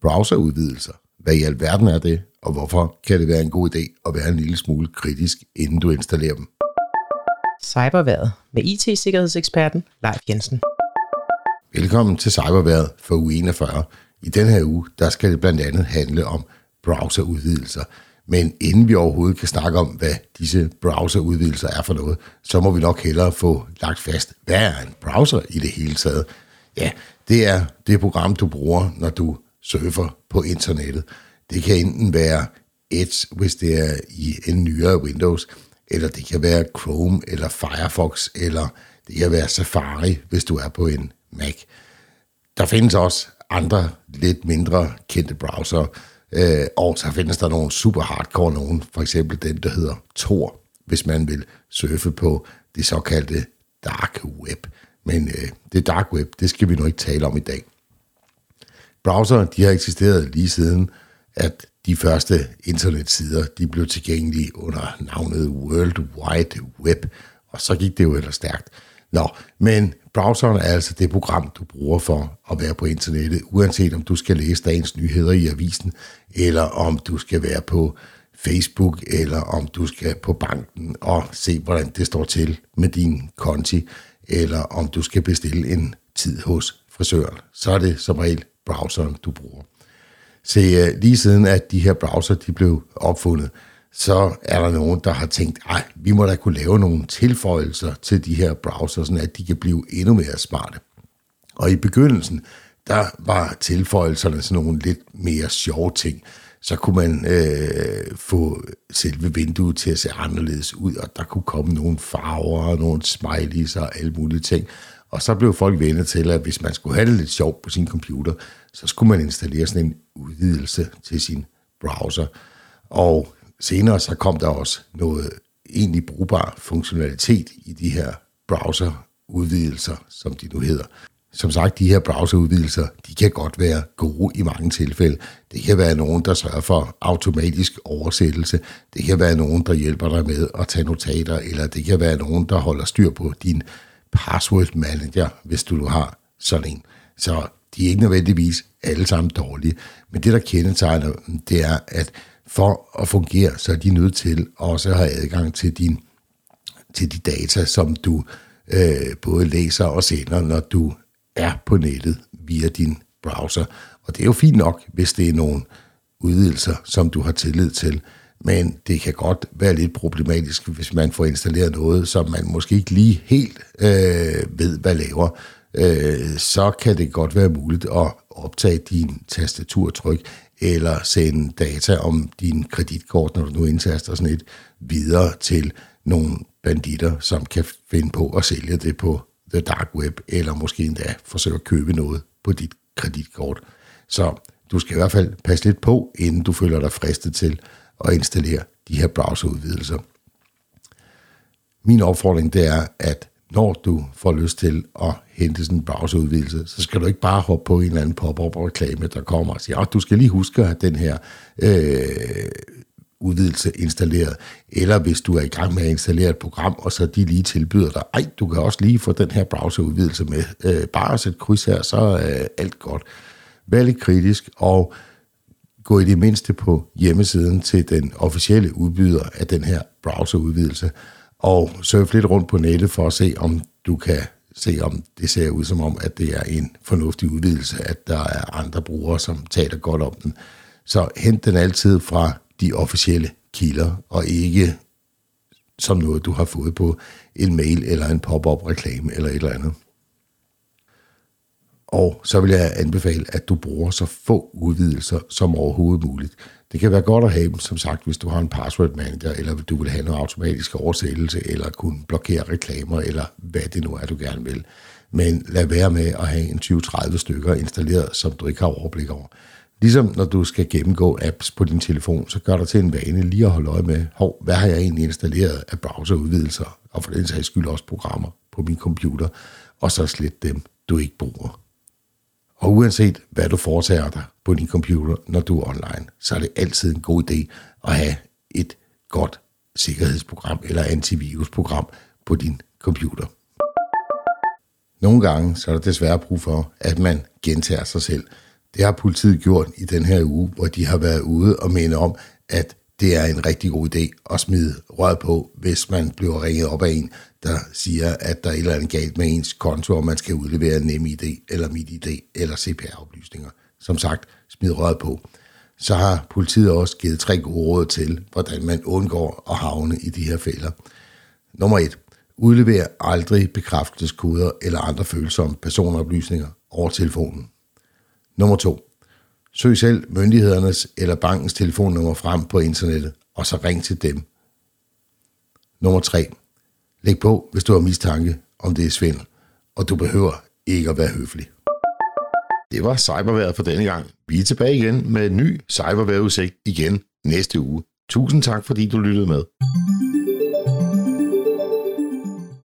browserudvidelser. Hvad i alverden er det, og hvorfor kan det være en god idé at være en lille smule kritisk, inden du installerer dem? Cyberværet med IT-sikkerhedseksperten Leif Jensen. Velkommen til Cyberværet for uge 41. I denne her uge, der skal det blandt andet handle om browserudvidelser. Men inden vi overhovedet kan snakke om, hvad disse browserudvidelser er for noget, så må vi nok hellere få lagt fast, hvad er en browser i det hele taget? Ja, det er det program, du bruger, når du surfer på internettet. Det kan enten være Edge, hvis det er i en nyere Windows, eller det kan være Chrome eller Firefox, eller det kan være Safari, hvis du er på en Mac. Der findes også andre lidt mindre kendte browser, øh, og så findes der nogle super hardcore nogen, for eksempel den, der hedder Tor, hvis man vil surfe på det såkaldte dark web. Men øh, det dark web, det skal vi nu ikke tale om i dag. Browser, de har eksisteret lige siden, at de første internetsider, de blev tilgængelige under navnet World Wide Web, og så gik det jo ellers stærkt. Nå, men browseren er altså det program, du bruger for at være på internettet, uanset om du skal læse dagens nyheder i avisen, eller om du skal være på Facebook, eller om du skal på banken og se, hvordan det står til med din konti, eller om du skal bestille en tid hos frisøren. Så er det som regel browseren, du bruger. Se, øh, lige siden at de her browser de blev opfundet, så er der nogen, der har tænkt, ej, vi må da kunne lave nogle tilføjelser til de her browser, sådan at de kan blive endnu mere smarte. Og i begyndelsen, der var tilføjelserne sådan nogle lidt mere sjove ting. Så kunne man øh, få selve vinduet til at se anderledes ud, og der kunne komme nogle farver og nogle smileys og alle mulige ting. Og så blev folk venner til, at hvis man skulle have det lidt sjovt på sin computer, så skulle man installere sådan en udvidelse til sin browser. Og senere så kom der også noget egentlig brugbar funktionalitet i de her browserudvidelser, som de nu hedder. Som sagt, de her browserudvidelser, de kan godt være gode i mange tilfælde. Det kan være nogen, der sørger for automatisk oversættelse. Det kan være nogen, der hjælper dig med at tage notater, eller det kan være nogen, der holder styr på din password manager, hvis du nu har sådan en. Så de er ikke nødvendigvis alle sammen dårlige. Men det, der kendetegner dem, det er, at for at fungere, så er de nødt til også at have adgang til, din, til de data, som du øh, både læser og sender, når du er på nettet via din browser. Og det er jo fint nok, hvis det er nogle udvidelser, som du har tillid til. Men det kan godt være lidt problematisk, hvis man får installeret noget, som man måske ikke lige helt øh, ved, hvad laver. Øh, så kan det godt være muligt at optage din tastaturtryk, eller sende data om din kreditkort, når du nu indtaster sådan et, videre til nogle banditter, som kan finde på at sælge det på the dark web, eller måske endda forsøge at købe noget på dit kreditkort. Så du skal i hvert fald passe lidt på, inden du føler dig fristet til at installere de her browserudvidelser. Min opfordring det er, at når du får lyst til at hente sådan en browserudvidelse, så skal du ikke bare hoppe på en eller anden pop-up reklame, der kommer og siger, at du skal lige huske at have den her øh, udvidelse installeret. Eller hvis du er i gang med at installere et program, og så de lige tilbyder dig, ej, du kan også lige få den her browserudvidelse med. Øh, bare sæt kryds her, så er alt godt. Vær lidt kritisk, og gå i det mindste på hjemmesiden til den officielle udbyder af den her browserudvidelse, og surf lidt rundt på nettet for at se, om du kan se, om det ser ud som om, at det er en fornuftig udvidelse, at der er andre brugere, som taler godt om den. Så hent den altid fra de officielle kilder, og ikke som noget, du har fået på en mail eller en pop-up reklame eller et eller andet. Og så vil jeg anbefale, at du bruger så få udvidelser som overhovedet muligt. Det kan være godt at have dem, som sagt, hvis du har en password manager, eller du vil have noget automatisk oversættelse, eller kunne blokere reklamer, eller hvad det nu er, du gerne vil. Men lad være med at have en 20-30 stykker installeret, som du ikke har overblik over. Ligesom når du skal gennemgå apps på din telefon, så gør dig til en vane lige at holde øje med, hov, hvad har jeg egentlig installeret af browserudvidelser, og for den sags skyld også programmer på min computer, og så slet dem, du ikke bruger. Og uanset hvad du foretager dig på din computer, når du er online, så er det altid en god idé at have et godt sikkerhedsprogram eller antivirusprogram på din computer. Nogle gange så er der desværre brug for, at man gentager sig selv. Det har politiet gjort i den her uge, hvor de har været ude og minde om, at det er en rigtig god idé at smide røret på, hvis man bliver ringet op af en, der siger, at der er et eller andet galt med ens konto, og man skal udlevere nem idé, eller mit idé, eller CPR-oplysninger. Som sagt, smid røret på. Så har politiet også givet tre gode råd til, hvordan man undgår at havne i de her fælder. Nummer et. Udlever aldrig bekræftelseskoder eller andre følsomme personoplysninger over telefonen. Nummer to. Søg selv myndighedernes eller bankens telefonnummer frem på internettet, og så ring til dem. Nummer 3. Læg på, hvis du har mistanke, om det er svindel, og du behøver ikke at være høflig. Det var cyberværet for denne gang. Vi er tilbage igen med en ny cyberværetudsigt igen næste uge. Tusind tak, fordi du lyttede med.